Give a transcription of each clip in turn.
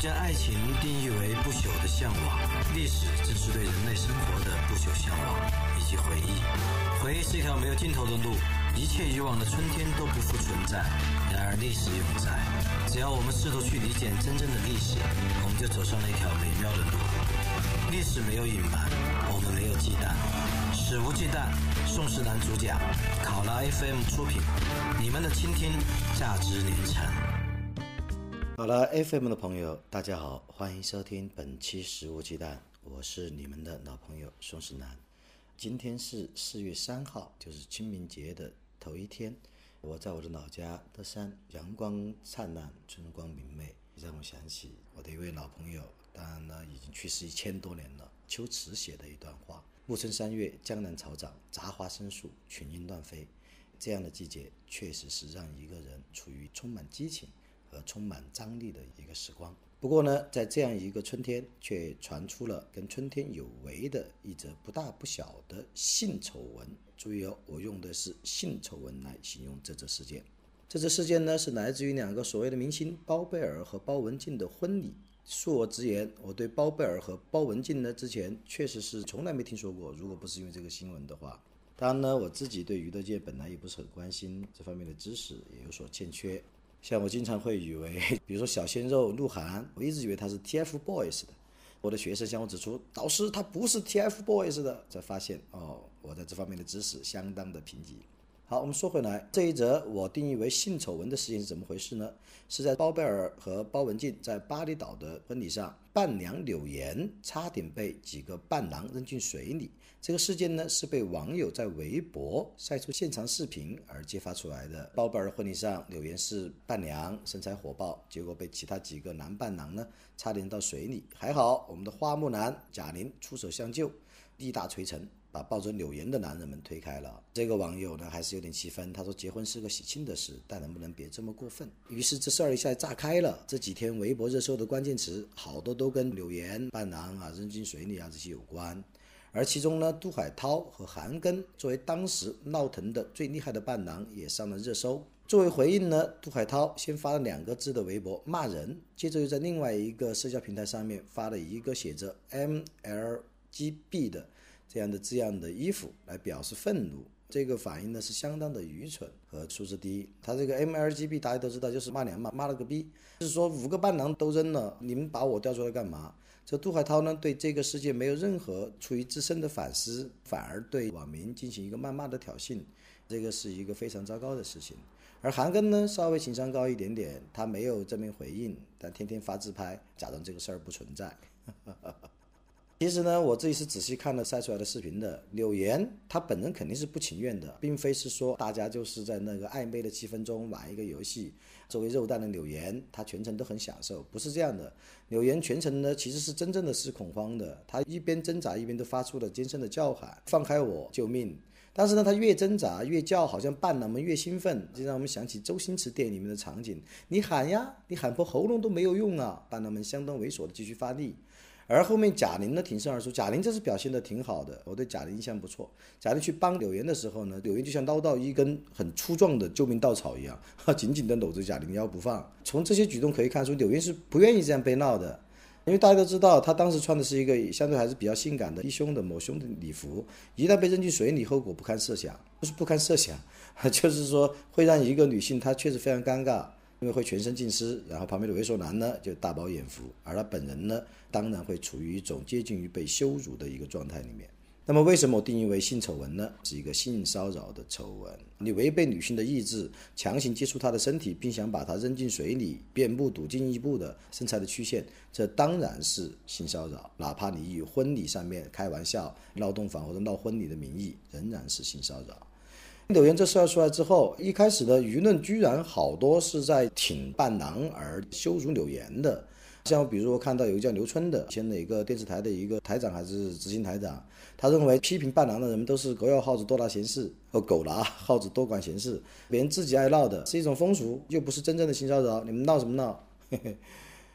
将爱情定义为不朽的向往，历史正是对人类生活的不朽向往以及回忆。回忆是一条没有尽头的路，一切以往的春天都不复存在。然而历史永在，只要我们试图去理解真正的历史，我们就走上了一条美妙的路。历史没有隐瞒，我们没有忌惮，史无忌惮。宋世男主讲，考拉 FM 出品，你们的倾听价值连城。好了，FM 的朋友，大家好，欢迎收听本期《食物鸡蛋》，我是你们的老朋友宋世南。今天是四月三号，就是清明节的头一天。我在我的老家德山，阳光灿烂，春光明媚，让我想起我的一位老朋友，当然呢，已经去世一千多年了。秋池写的一段话：“暮春三月，江南草长，杂花生树，群莺乱飞。这样的季节，确实是让一个人处于充满激情。”和充满张力的一个时光。不过呢，在这样一个春天，却传出了跟春天有为的一则不大不小的性丑闻。注意哦，我用的是性丑闻来形容这则事件。这则事件呢，是来自于两个所谓的明星包贝尔和包文婧的婚礼。恕我直言，我对包贝尔和包文婧呢，之前确实是从来没听说过。如果不是因为这个新闻的话，当然呢，我自己对娱乐界本来也不是很关心，这方面的知识也有所欠缺。像我经常会以为，比如说小鲜肉鹿晗，我一直以为他是 TFBOYS 的。我的学生向我指出，导师他不是 TFBOYS 的，才发现哦，我在这方面的知识相当的贫瘠。好，我们说回来，这一则我定义为性丑闻的事情是怎么回事呢？是在包贝尔和包文婧在巴厘岛的婚礼上，伴娘柳岩差点被几个伴郎扔进水里。这个事件呢，是被网友在微博晒出现场视频而揭发出来的。包贝尔婚礼上，柳岩是伴娘，身材火爆，结果被其他几个男伴郎呢，差点到水里。还好，我们的花木兰贾玲出手相救，力大锤成。把抱着柳岩的男人们推开了。这个网友呢，还是有点气愤。他说：“结婚是个喜庆的事，但能不能别这么过分？”于是这事儿一下炸开了。这几天微博热搜的关键词，好多都跟柳岩伴郎啊扔进水里啊这些有关。而其中呢，杜海涛和韩庚作为当时闹腾的最厉害的伴郎，也上了热搜。作为回应呢，杜海涛先发了两个字的微博骂人，接着又在另外一个社交平台上面发了一个写着 MLGB 的。这样的字样的衣服来表示愤怒，这个反应呢是相当的愚蠢和素质低。他这个 M L G B 大家都知道就是骂娘嘛，骂了个逼，就是说五个伴郎都扔了，你们把我调出来干嘛？这杜海涛呢对这个世界没有任何出于自身的反思，反而对网民进行一个谩骂的挑衅，这个是一个非常糟糕的事情。而韩庚呢稍微情商高一点点，他没有正面回应，但天天发自拍，假装这个事儿不存在。其实呢，我自己是仔细看了晒出来的视频的。柳岩她本人肯定是不情愿的，并非是说大家就是在那个暧昧的气氛中玩一个游戏。作为肉蛋的柳岩，她全程都很享受，不是这样的。柳岩全程呢其实是真正的是恐慌的，她一边挣扎一边都发出了尖声的叫喊：“放开我，救命！”但是呢，她越挣扎越叫，好像伴郎们越兴奋，这让我们想起周星驰电影里面的场景：“你喊呀，你喊破喉咙都没有用啊！”伴郎们相当猥琐的继续发力。而后面贾玲呢挺身而出，贾玲这次表现的挺好的，我对贾玲印象不错。贾玲去帮柳岩的时候呢，柳岩就像捞到一根很粗壮的救命稻草一样，紧紧地搂着贾玲腰不放。从这些举动可以看出，柳岩是不愿意这样被闹的，因为大家都知道，她当时穿的是一个相对还是比较性感的低胸的抹胸的礼服，一旦被扔进水里，后果不堪设想。不是不堪设想，就是说会让一个女性她确实非常尴尬。因为会全身浸湿，然后旁边的猥琐男呢就大饱眼福，而他本人呢当然会处于一种接近于被羞辱的一个状态里面。那么为什么我定义为性丑闻呢？是一个性骚扰的丑闻。你违背女性的意志，强行接触她的身体，并想把她扔进水里，遍布堵进一步的身材的曲线，这当然是性骚扰。哪怕你以婚礼上面开玩笑、闹洞房或者闹婚礼的名义，仍然是性骚扰。柳岩这事儿出来之后，一开始的舆论居然好多是在挺伴郎而羞辱柳岩的，像比如说看到有个叫刘春的，前哪个电视台的一个台长还是执行台长，他认为批评伴郎的人们都是狗咬耗子多拿闲事，哦狗拿耗子多管闲事，别人自己爱闹的是一种风俗，又不是真正的性骚扰，你们闹什么闹？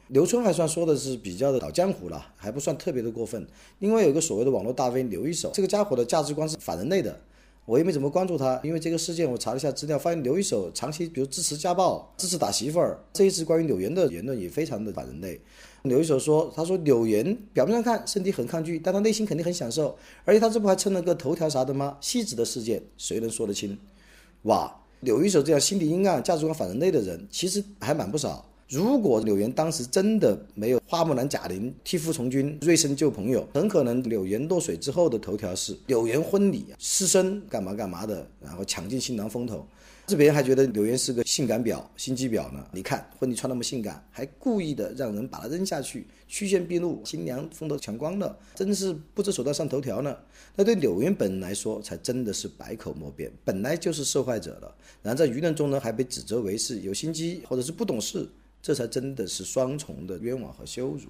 刘春还算说的是比较的老江湖了，还不算特别的过分。另外有个所谓的网络大 V 刘一手，这个家伙的价值观是反人类的。我也没怎么关注他，因为这个事件我查了一下资料，发现刘一手长期比如支持家暴、支持打媳妇儿。这一次关于柳岩的言论也非常的反人类。刘一手说：“他说柳岩表面上看身体很抗拒，但他内心肯定很享受，而且他这不还蹭了个头条啥的吗？细致的事件谁能说得清？哇，柳一手这样心理阴暗、价值观反人类的人，其实还蛮不少。”如果柳岩当时真的没有花木兰贾玲替父从军、锐身救朋友，很可能柳岩落水之后的头条是柳岩婚礼失身干嘛干嘛的，然后抢尽新郎风头。这别人还觉得柳岩是个性感婊、心机婊呢。你看婚礼穿那么性感，还故意的让人把她扔下去，曲线毕露，新娘风头抢光了，真是不择手段上头条呢。那对柳岩本人来说，才真的是百口莫辩，本来就是受害者了，然后在舆论中呢，还被指责为是有心机或者是不懂事。这才真的是双重的冤枉和羞辱。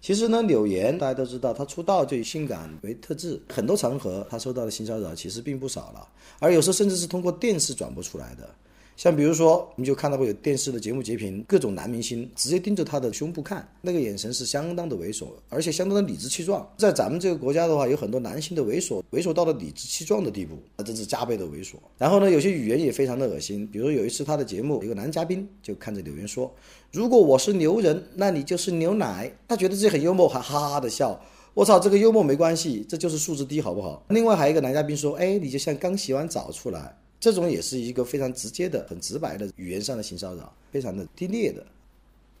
其实呢，柳岩大家都知道，她出道就以性感为特质，很多场合她受到的性骚扰其实并不少了，而有时候甚至是通过电视转播出来的。像比如说，你就看到会有电视的节目截屏，各种男明星直接盯着他的胸部看，那个眼神是相当的猥琐，而且相当的理直气壮。在咱们这个国家的话，有很多男性的猥琐，猥琐到了理直气壮的地步，那真是加倍的猥琐。然后呢，有些语言也非常的恶心，比如有一次他的节目，一个男嘉宾就看着柳岩说：“如果我是牛人，那你就是牛奶。”他觉得自己很幽默，还哈哈的笑。我操，这个幽默没关系，这就是素质低，好不好？另外还有一个男嘉宾说：“哎，你就像刚洗完澡出来。”这种也是一个非常直接的、很直白的语言上的性骚扰，非常的低劣的。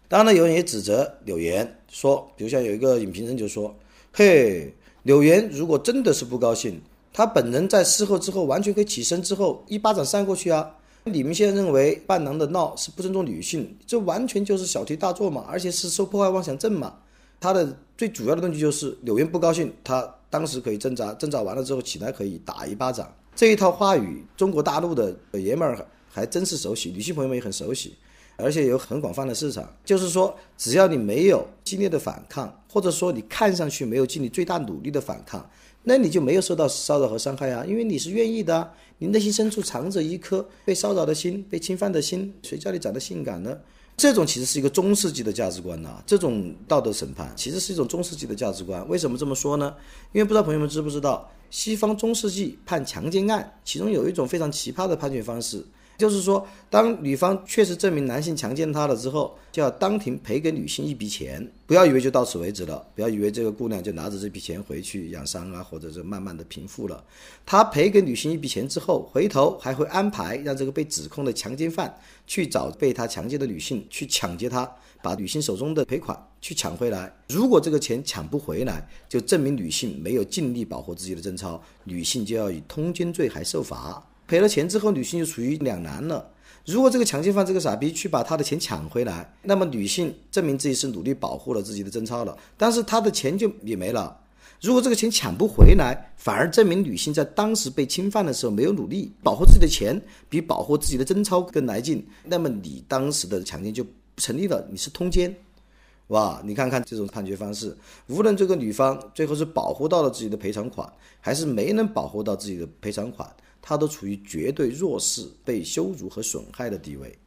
当然了，有人也指责柳岩说，比如像有一个影评人就说：“嘿，柳岩如果真的是不高兴，他本人在事后之后完全可以起身之后一巴掌扇过去啊。”你们现在认为伴郎的闹是不尊重女性，这完全就是小题大做嘛，而且是受迫害妄想症嘛。他的最主要的论据就是柳岩不高兴，他当时可以挣扎，挣扎完了之后起来可以打一巴掌。这一套话语，中国大陆的爷们儿还真是熟悉，女性朋友们也很熟悉，而且有很广泛的市场。就是说，只要你没有激烈的反抗，或者说你看上去没有尽你最大努力的反抗，那你就没有受到骚扰和伤害啊，因为你是愿意的，你内心深处藏着一颗被骚扰的心、被侵犯的心，谁叫你长得性感呢？这种其实是一个中世纪的价值观呐，这种道德审判其实是一种中世纪的价值观。为什么这么说呢？因为不知道朋友们知不知道，西方中世纪判强奸案，其中有一种非常奇葩的判决方式。就是说，当女方确实证明男性强奸她了之后，就要当庭赔给女性一笔钱。不要以为就到此为止了，不要以为这个姑娘就拿着这笔钱回去养伤啊，或者是慢慢的平复了。他赔给女性一笔钱之后，回头还会安排让这个被指控的强奸犯去找被他强奸的女性去抢劫她，把女性手中的赔款去抢回来。如果这个钱抢不回来，就证明女性没有尽力保护自己的贞操，女性就要以通奸罪还受罚。赔了钱之后，女性就处于两难了。如果这个强奸犯这个傻逼去把他的钱抢回来，那么女性证明自己是努力保护了自己的贞操了，但是他的钱就也没了。如果这个钱抢不回来，反而证明女性在当时被侵犯的时候没有努力保护自己的钱，比保护自己的贞操更来劲，那么你当时的强奸就成立了，你是通奸。哇，你看看这种判决方式，无论这个女方最后是保护到了自己的赔偿款，还是没能保护到自己的赔偿款。她都处于绝对弱势、被羞辱和损害的地位。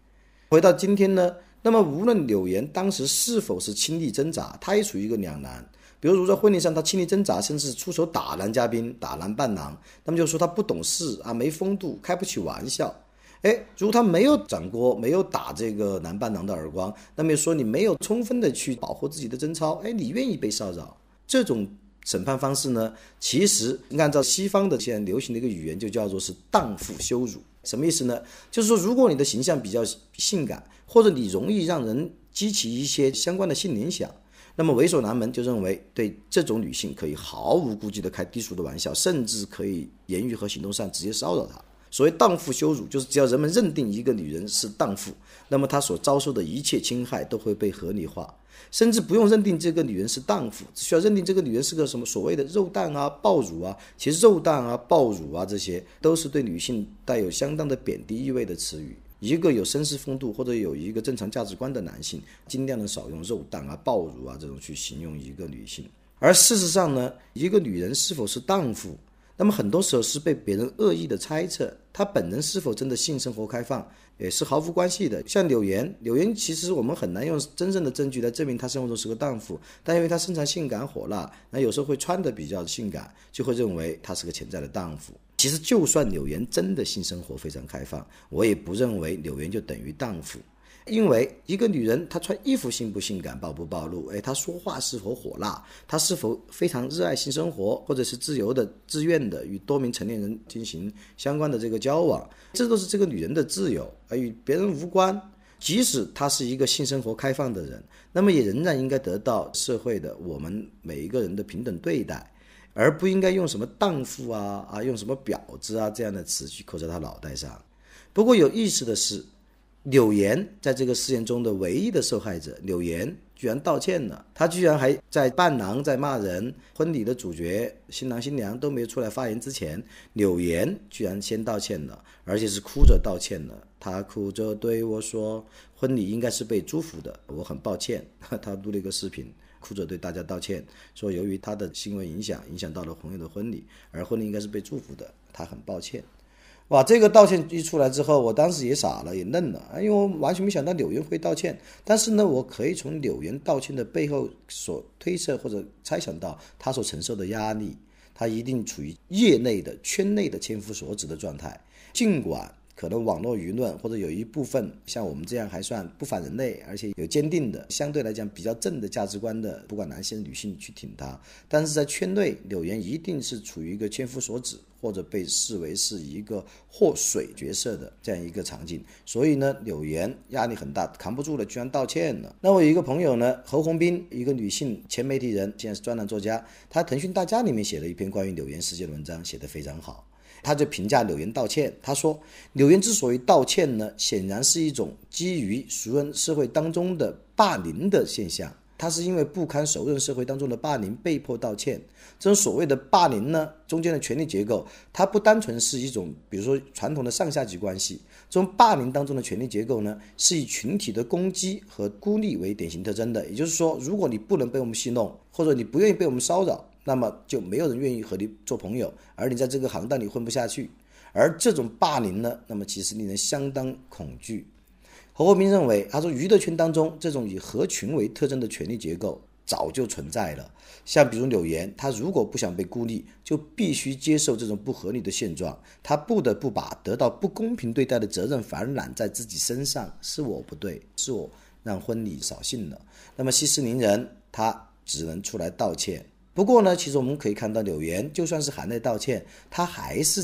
回到今天呢，那么无论柳岩当时是否是亲力挣扎，她也处于一个两难。比如，如在婚礼上他亲力挣扎，甚至出手打男嘉宾、打男伴郎，那么就说他不懂事啊，没风度，开不起玩笑。哎，如果他没有掌锅，没有打这个男伴郎的耳光，那么说你没有充分的去保护自己的贞操，哎，你愿意被骚扰，这种。审判方式呢？其实按照西方的现在流行的一个语言，就叫做是荡妇羞辱。什么意思呢？就是说，如果你的形象比较性感，或者你容易让人激起一些相关的性联想，那么猥琐男们就认为对这种女性可以毫无顾忌地开低俗的玩笑，甚至可以言语和行动上直接骚扰她。所谓荡妇羞辱，就是只要人们认定一个女人是荡妇，那么她所遭受的一切侵害都会被合理化。甚至不用认定这个女人是荡妇，只需要认定这个女人是个什么所谓的肉蛋啊、暴乳啊。其实肉蛋啊、暴乳啊，这些都是对女性带有相当的贬低意味的词语。一个有绅士风度或者有一个正常价值观的男性，尽量的少用肉蛋啊、暴乳啊这种去形容一个女性。而事实上呢，一个女人是否是荡妇？那么很多时候是被别人恶意的猜测，她本人是否真的性生活开放，也是毫无关系的。像柳岩，柳岩其实我们很难用真正的证据来证明她生活中是个荡妇，但因为她身材性感火辣，那有时候会穿的比较性感，就会认为她是个潜在的荡妇。其实，就算柳岩真的性生活非常开放，我也不认为柳岩就等于荡妇。因为一个女人，她穿衣服性不性感、暴不暴露？哎，她说话是否火辣？她是否非常热爱性生活，或者是自由的、自愿的与多名成年人进行相关的这个交往？这都是这个女人的自由，而与别人无关。即使她是一个性生活开放的人，那么也仍然应该得到社会的我们每一个人的平等对待，而不应该用什么荡妇啊啊，用什么婊子啊这样的词去扣在她脑袋上。不过有意思的是。柳岩在这个事件中的唯一的受害者，柳岩居然道歉了。她居然还在伴郎在骂人，婚礼的主角新郎新娘都没有出来发言之前，柳岩居然先道歉了，而且是哭着道歉了。她哭着对我说：“婚礼应该是被祝福的，我很抱歉。”她录了一个视频，哭着对大家道歉，说由于他的新闻影响，影响到了朋友的婚礼，而婚礼应该是被祝福的，他很抱歉。哇，这个道歉一出来之后，我当时也傻了，也愣了，因为我完全没想到柳岩会道歉。但是呢，我可以从柳岩道歉的背后所推测或者猜想到他所承受的压力，他一定处于业内的圈内的千夫所指的状态，尽管。可能网络舆论或者有一部分像我们这样还算不反人类，而且有坚定的相对来讲比较正的价值观的，不管男性女性去挺他，但是在圈内，柳岩一定是处于一个千夫所指或者被视为是一个祸水角色的这样一个场景，所以呢，柳岩压力很大，扛不住了，居然道歉了。那我有一个朋友呢，侯红斌，一个女性前媒体人，现在是专栏作家，她腾讯大家里面写了一篇关于柳岩事件的文章，写得非常好。他就评价柳岩道歉，他说：“柳岩之所以道歉呢，显然是一种基于熟人社会当中的霸凌的现象。他是因为不堪熟人社会当中的霸凌被迫道歉。这种所谓的霸凌呢，中间的权力结构，它不单纯是一种，比如说传统的上下级关系。这种霸凌当中的权力结构呢，是以群体的攻击和孤立为典型特征的。也就是说，如果你不能被我们戏弄，或者你不愿意被我们骚扰。”那么就没有人愿意和你做朋友，而你在这个行当里混不下去，而这种霸凌呢，那么其实令人相当恐惧。侯国斌认为，他说娱乐圈当中这种以合群为特征的权力结构早就存在了。像比如柳岩，他如果不想被孤立，就必须接受这种不合理的现状，他不得不把得到不公平对待的责任反而揽在自己身上，是我不对，是我让婚礼扫兴了。那么息事宁人，他只能出来道歉。不过呢，其实我们可以看到，柳岩就算是含泪道歉，他还是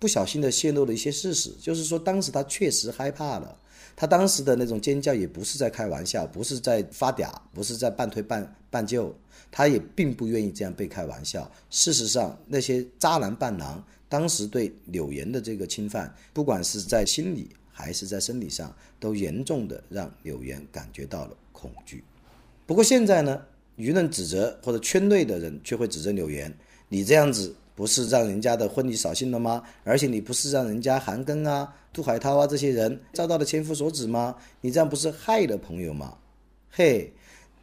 不小心的泄露了一些事实，就是说当时他确实害怕了，他当时的那种尖叫也不是在开玩笑，不是在发嗲，不是在半推半半就，他也并不愿意这样被开玩笑。事实上，那些渣男伴郎当时对柳岩的这个侵犯，不管是在心理还是在生理上，都严重的让柳岩感觉到了恐惧。不过现在呢？舆论指责或者圈内的人却会指责柳岩，你这样子不是让人家的婚礼扫兴了吗？而且你不是让人家韩庚啊、杜海涛啊这些人遭到了千夫所指吗？你这样不是害了朋友吗？嘿，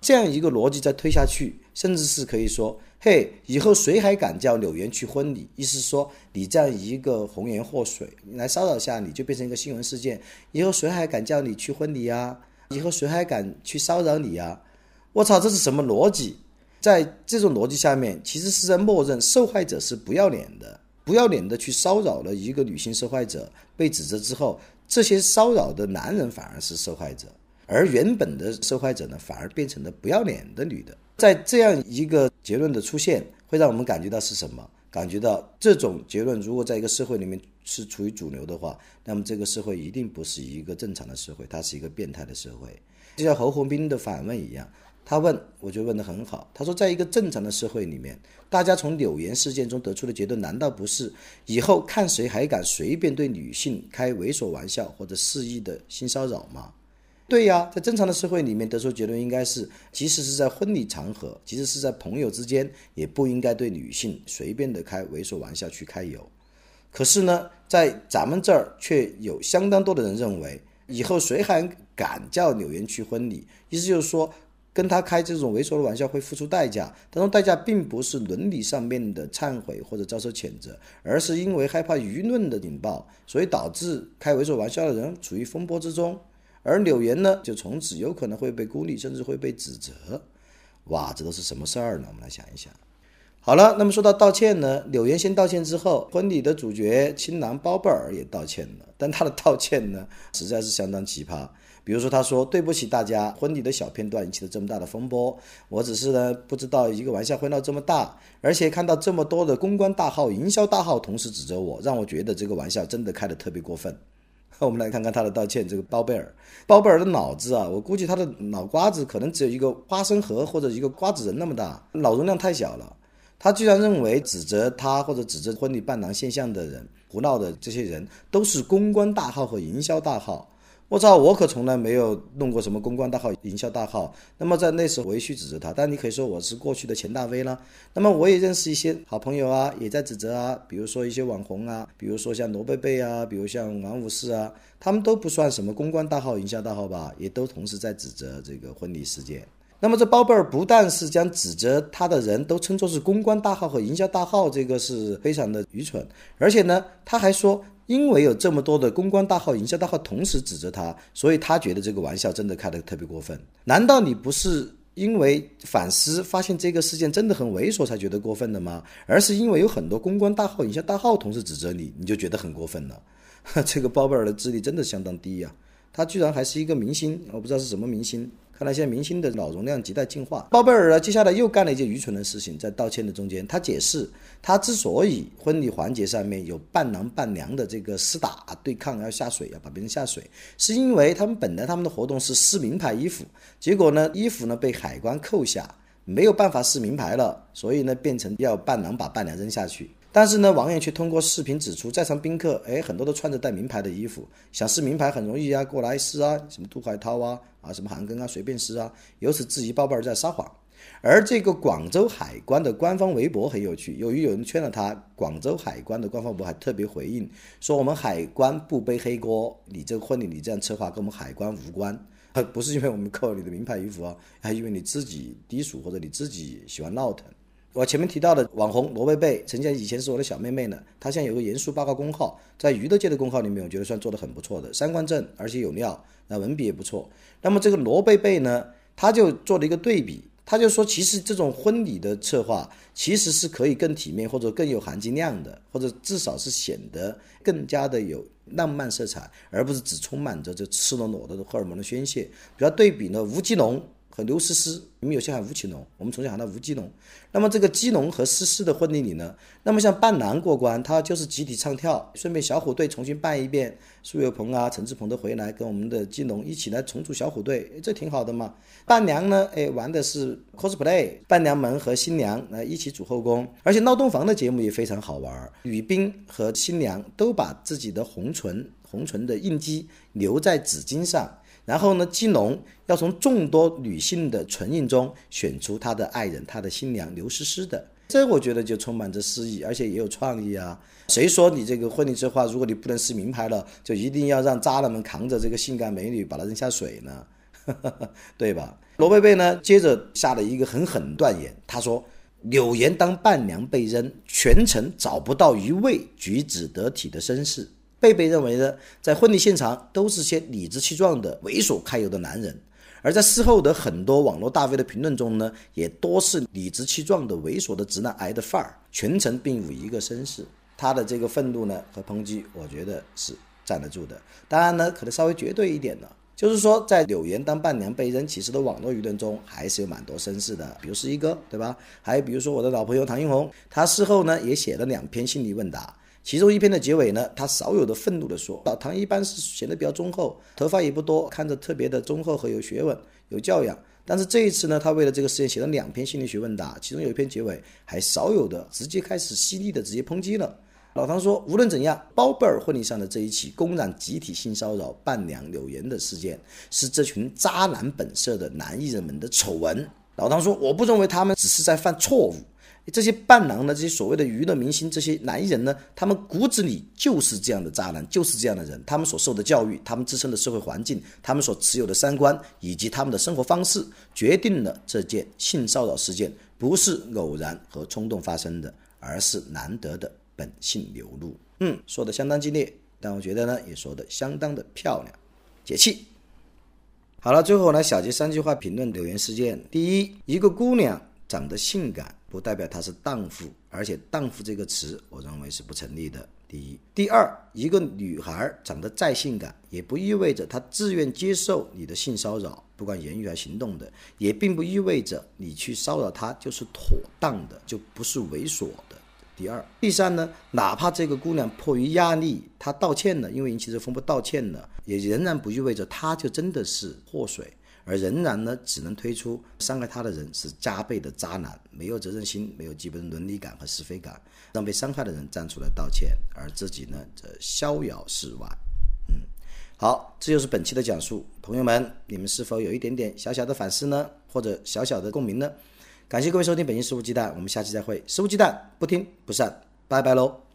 这样一个逻辑再推下去，甚至是可以说，嘿，以后谁还敢叫柳岩去婚礼？意思说，你这样一个红颜祸水来骚扰下你，就变成一个新闻事件。以后谁还敢叫你去婚礼啊？以后谁还敢去骚扰你啊？我操，这是什么逻辑？在这种逻辑下面，其实是在默认受害者是不要脸的，不要脸的去骚扰了一个女性受害者，被指责之后，这些骚扰的男人反而是受害者，而原本的受害者呢，反而变成了不要脸的女的。在这样一个结论的出现，会让我们感觉到是什么？感觉到这种结论如果在一个社会里面是处于主流的话，那么这个社会一定不是一个正常的社会，它是一个变态的社会，就像侯红斌的反问一样。他问，我觉得问得很好。他说，在一个正常的社会里面，大家从柳岩事件中得出的结论，难道不是以后看谁还敢随便对女性开猥琐玩笑或者肆意的性骚扰吗？对呀，在正常的社会里面得出结论应该是，即使是在婚礼场合，即使是在朋友之间，也不应该对女性随便的开猥琐玩笑去揩油。可是呢，在咱们这儿却有相当多的人认为，以后谁还敢叫柳岩去婚礼？意思就是说。跟他开这种猥琐的玩笑会付出代价，这种代价并不是伦理上面的忏悔或者遭受谴责，而是因为害怕舆论的引爆，所以导致开猥琐玩笑的人处于风波之中，而柳岩呢，就从此有可能会被孤立，甚至会被指责。哇，这都是什么事儿呢？我们来想一想。好了，那么说到道歉呢，柳岩先道歉之后，婚礼的主角新郎包贝尔也道歉了，但他的道歉呢，实在是相当奇葩。比如说，他说：“对不起大家，婚礼的小片段引起了这么大的风波，我只是呢不知道一个玩笑会闹这么大，而且看到这么多的公关大号、营销大号同时指责我，让我觉得这个玩笑真的开得特别过分。”我们来看看他的道歉。这个包贝尔，包贝尔的脑子啊，我估计他的脑瓜子可能只有一个花生核或者一个瓜子仁那么大，脑容量太小了。他居然认为指责他或者指责婚礼伴郎现象的人、胡闹的这些人都是公关大号和营销大号。我操！我可从来没有弄过什么公关大号、营销大号。那么在那时候，我也去指责他。但你可以说我是过去的钱大 V 了。那么我也认识一些好朋友啊，也在指责啊，比如说一些网红啊，比如说像罗贝贝啊，比如像王武士啊，他们都不算什么公关大号、营销大号吧，也都同时在指责这个婚礼事件。那么这包贝尔不但是将指责他的人都称作是公关大号和营销大号，这个是非常的愚蠢。而且呢，他还说，因为有这么多的公关大号、营销大号同时指责他，所以他觉得这个玩笑真的开得特别过分。难道你不是因为反思发现这个事件真的很猥琐才觉得过分的吗？而是因为有很多公关大号、营销大号同时指责你，你就觉得很过分了？这个包贝尔的智力真的相当低呀！他居然还是一个明星，我不知道是什么明星。看来现在明星的脑容量亟待进化。包贝尔呢，接下来又干了一件愚蠢的事情，在道歉的中间，他解释，他之所以婚礼环节上面有伴郎伴娘的这个厮打对抗，要下水，要把别人下水，是因为他们本来他们的活动是试名牌衣服，结果呢，衣服呢被海关扣下，没有办法试名牌了，所以呢，变成要伴郎把伴娘扔下去。但是呢，网友却通过视频指出，在场宾客哎，很多都穿着带名牌的衣服，想试名牌很容易啊，过来试啊，什么杜海涛啊，啊什么韩庚啊，随便试啊，由此质疑包贝尔在撒谎。而这个广州海关的官方微博很有趣，由于有人圈了他，广州海关的官方微博还特别回应说，我们海关不背黑锅，你这个婚礼你这样策划跟我们海关无关，不是因为我们扣了你的名牌衣服啊，还因为你自己低俗或者你自己喜欢闹腾。我前面提到的网红罗贝贝，曾经以前是我的小妹妹呢。她现在有个严肃报告公号，在娱乐界的公号里面，我觉得算做的很不错的，三观正，而且有料，那文笔也不错。那么这个罗贝贝呢，他就做了一个对比，他就说，其实这种婚礼的策划，其实是可以更体面或者更有含金量的，或者至少是显得更加的有浪漫色彩，而不是只充满着这赤裸裸的荷尔蒙的宣泄。比较对比呢，吴奇隆。和刘诗诗，你们有些喊吴奇隆，我们从小喊他吴基隆。那么这个基隆和诗诗的婚礼里呢，那么像伴郎过关，他就是集体唱跳，顺便小虎队重新办一遍，苏有朋啊、陈志朋都回来跟我们的基隆一起来重组小虎队，这挺好的嘛。伴娘呢，哎，玩的是 cosplay，伴娘们和新娘来一起组后宫，而且闹洞房的节目也非常好玩，女宾和新娘都把自己的红唇、红唇的印记留在纸巾上。然后呢，基隆要从众多女性的唇印中选出他的爱人，他的新娘刘诗诗的，这我觉得就充满着诗意，而且也有创意啊。谁说你这个婚礼策划，如果你不能撕名牌了，就一定要让渣男们扛着这个性感美女把她扔下水呢？对吧？罗贝贝呢，接着下了一个很狠断言，他说：“柳岩当伴娘被扔，全程找不到一位举止得体的绅士。”贝贝认为呢，在婚礼现场都是些理直气壮的猥琐揩油的男人，而在事后的很多网络大 V 的评论中呢，也多是理直气壮的猥琐的直男癌的范儿，全程并无一个绅士。他的这个愤怒呢和抨击，我觉得是站得住的。当然呢，可能稍微绝对一点呢，就是说在柳岩当伴娘被扔其实的网络舆论中，还是有蛮多绅士的，比如十一哥，对吧？还有比如说我的老朋友唐英红，他事后呢也写了两篇心理问答。其中一篇的结尾呢，他少有的愤怒地说：“老唐一般是显得比较忠厚，头发也不多，看着特别的忠厚和有学问、有教养。但是这一次呢，他为了这个事件写了两篇心理学问答，其中有一篇结尾还少有的直接开始犀利的直接抨击了。老唐说，无论怎样，包贝尔婚礼上的这一起公然集体性骚扰伴娘柳岩的事件，是这群渣男本色的男艺人们的丑闻。老唐说，我不认为他们只是在犯错误。”这些伴郎呢，这些所谓的娱乐明星，这些男人呢，他们骨子里就是这样的渣男，就是这样的人。他们所受的教育，他们自身的社会环境，他们所持有的三观，以及他们的生活方式，决定了这件性骚扰事件不是偶然和冲动发生的，而是难得的本性流露。嗯，说的相当激烈，但我觉得呢，也说的相当的漂亮，解气。好了，最后来小结三句话评论柳岩事件：第一，一个姑娘。长得性感，不代表她是荡妇，而且荡妇这个词，我认为是不成立的。第一，第二，一个女孩长得再性感，也不意味着她自愿接受你的性骚扰，不管言语还是行动的，也并不意味着你去骚扰她就是妥当的，就不是猥琐的。第二，第三呢，哪怕这个姑娘迫于压力，她道歉了，因为引起这风波道歉了，也仍然不意味着她就真的是祸水。而仍然呢，只能推出伤害他的人是加倍的渣男，没有责任心，没有基本的伦理感和是非感，让被伤害的人站出来道歉，而自己呢则逍遥世外。嗯，好，这就是本期的讲述，朋友们，你们是否有一点点小小的反思呢，或者小小的共鸣呢？感谢各位收听本期《食物鸡蛋》，我们下期再会，《食物鸡蛋》不听不散，拜拜喽。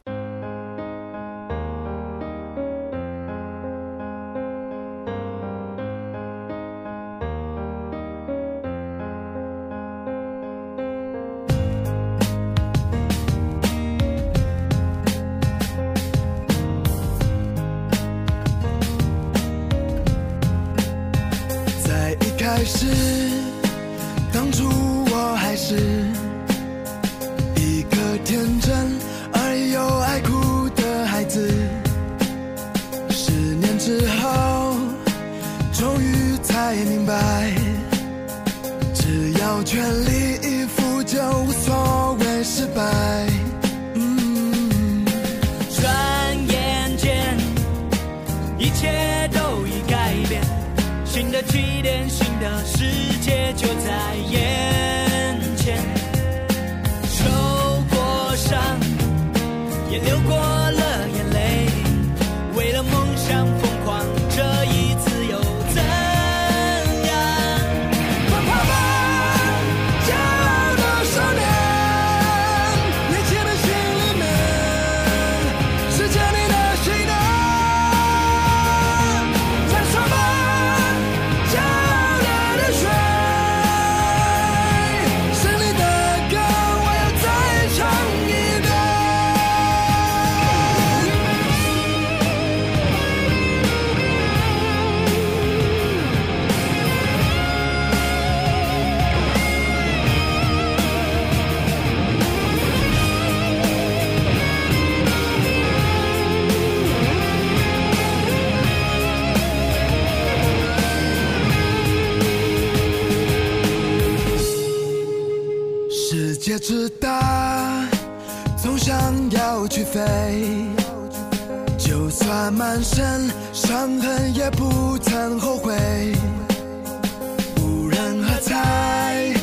总想要去飞，就算满身伤痕也不曾后悔。无人喝彩，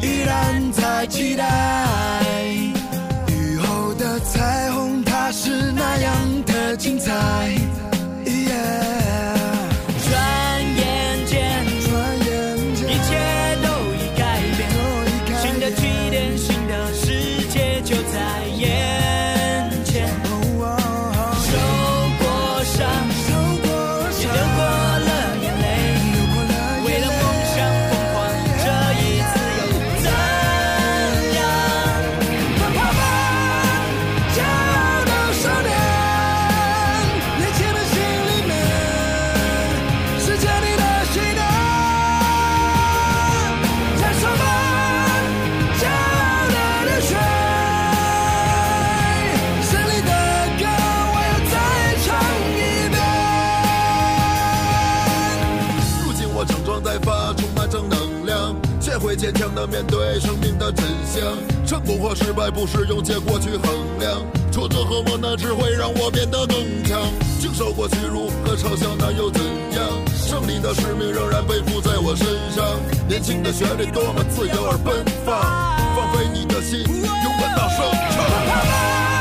依然在期待。失败不是用结果去衡量，挫折和磨难只会让我变得更强。经受过屈辱和嘲笑，那又怎样？胜利的使命仍然背负在我身上。年轻的旋律多么自由而奔放，放飞你的心，勇敢大声唱。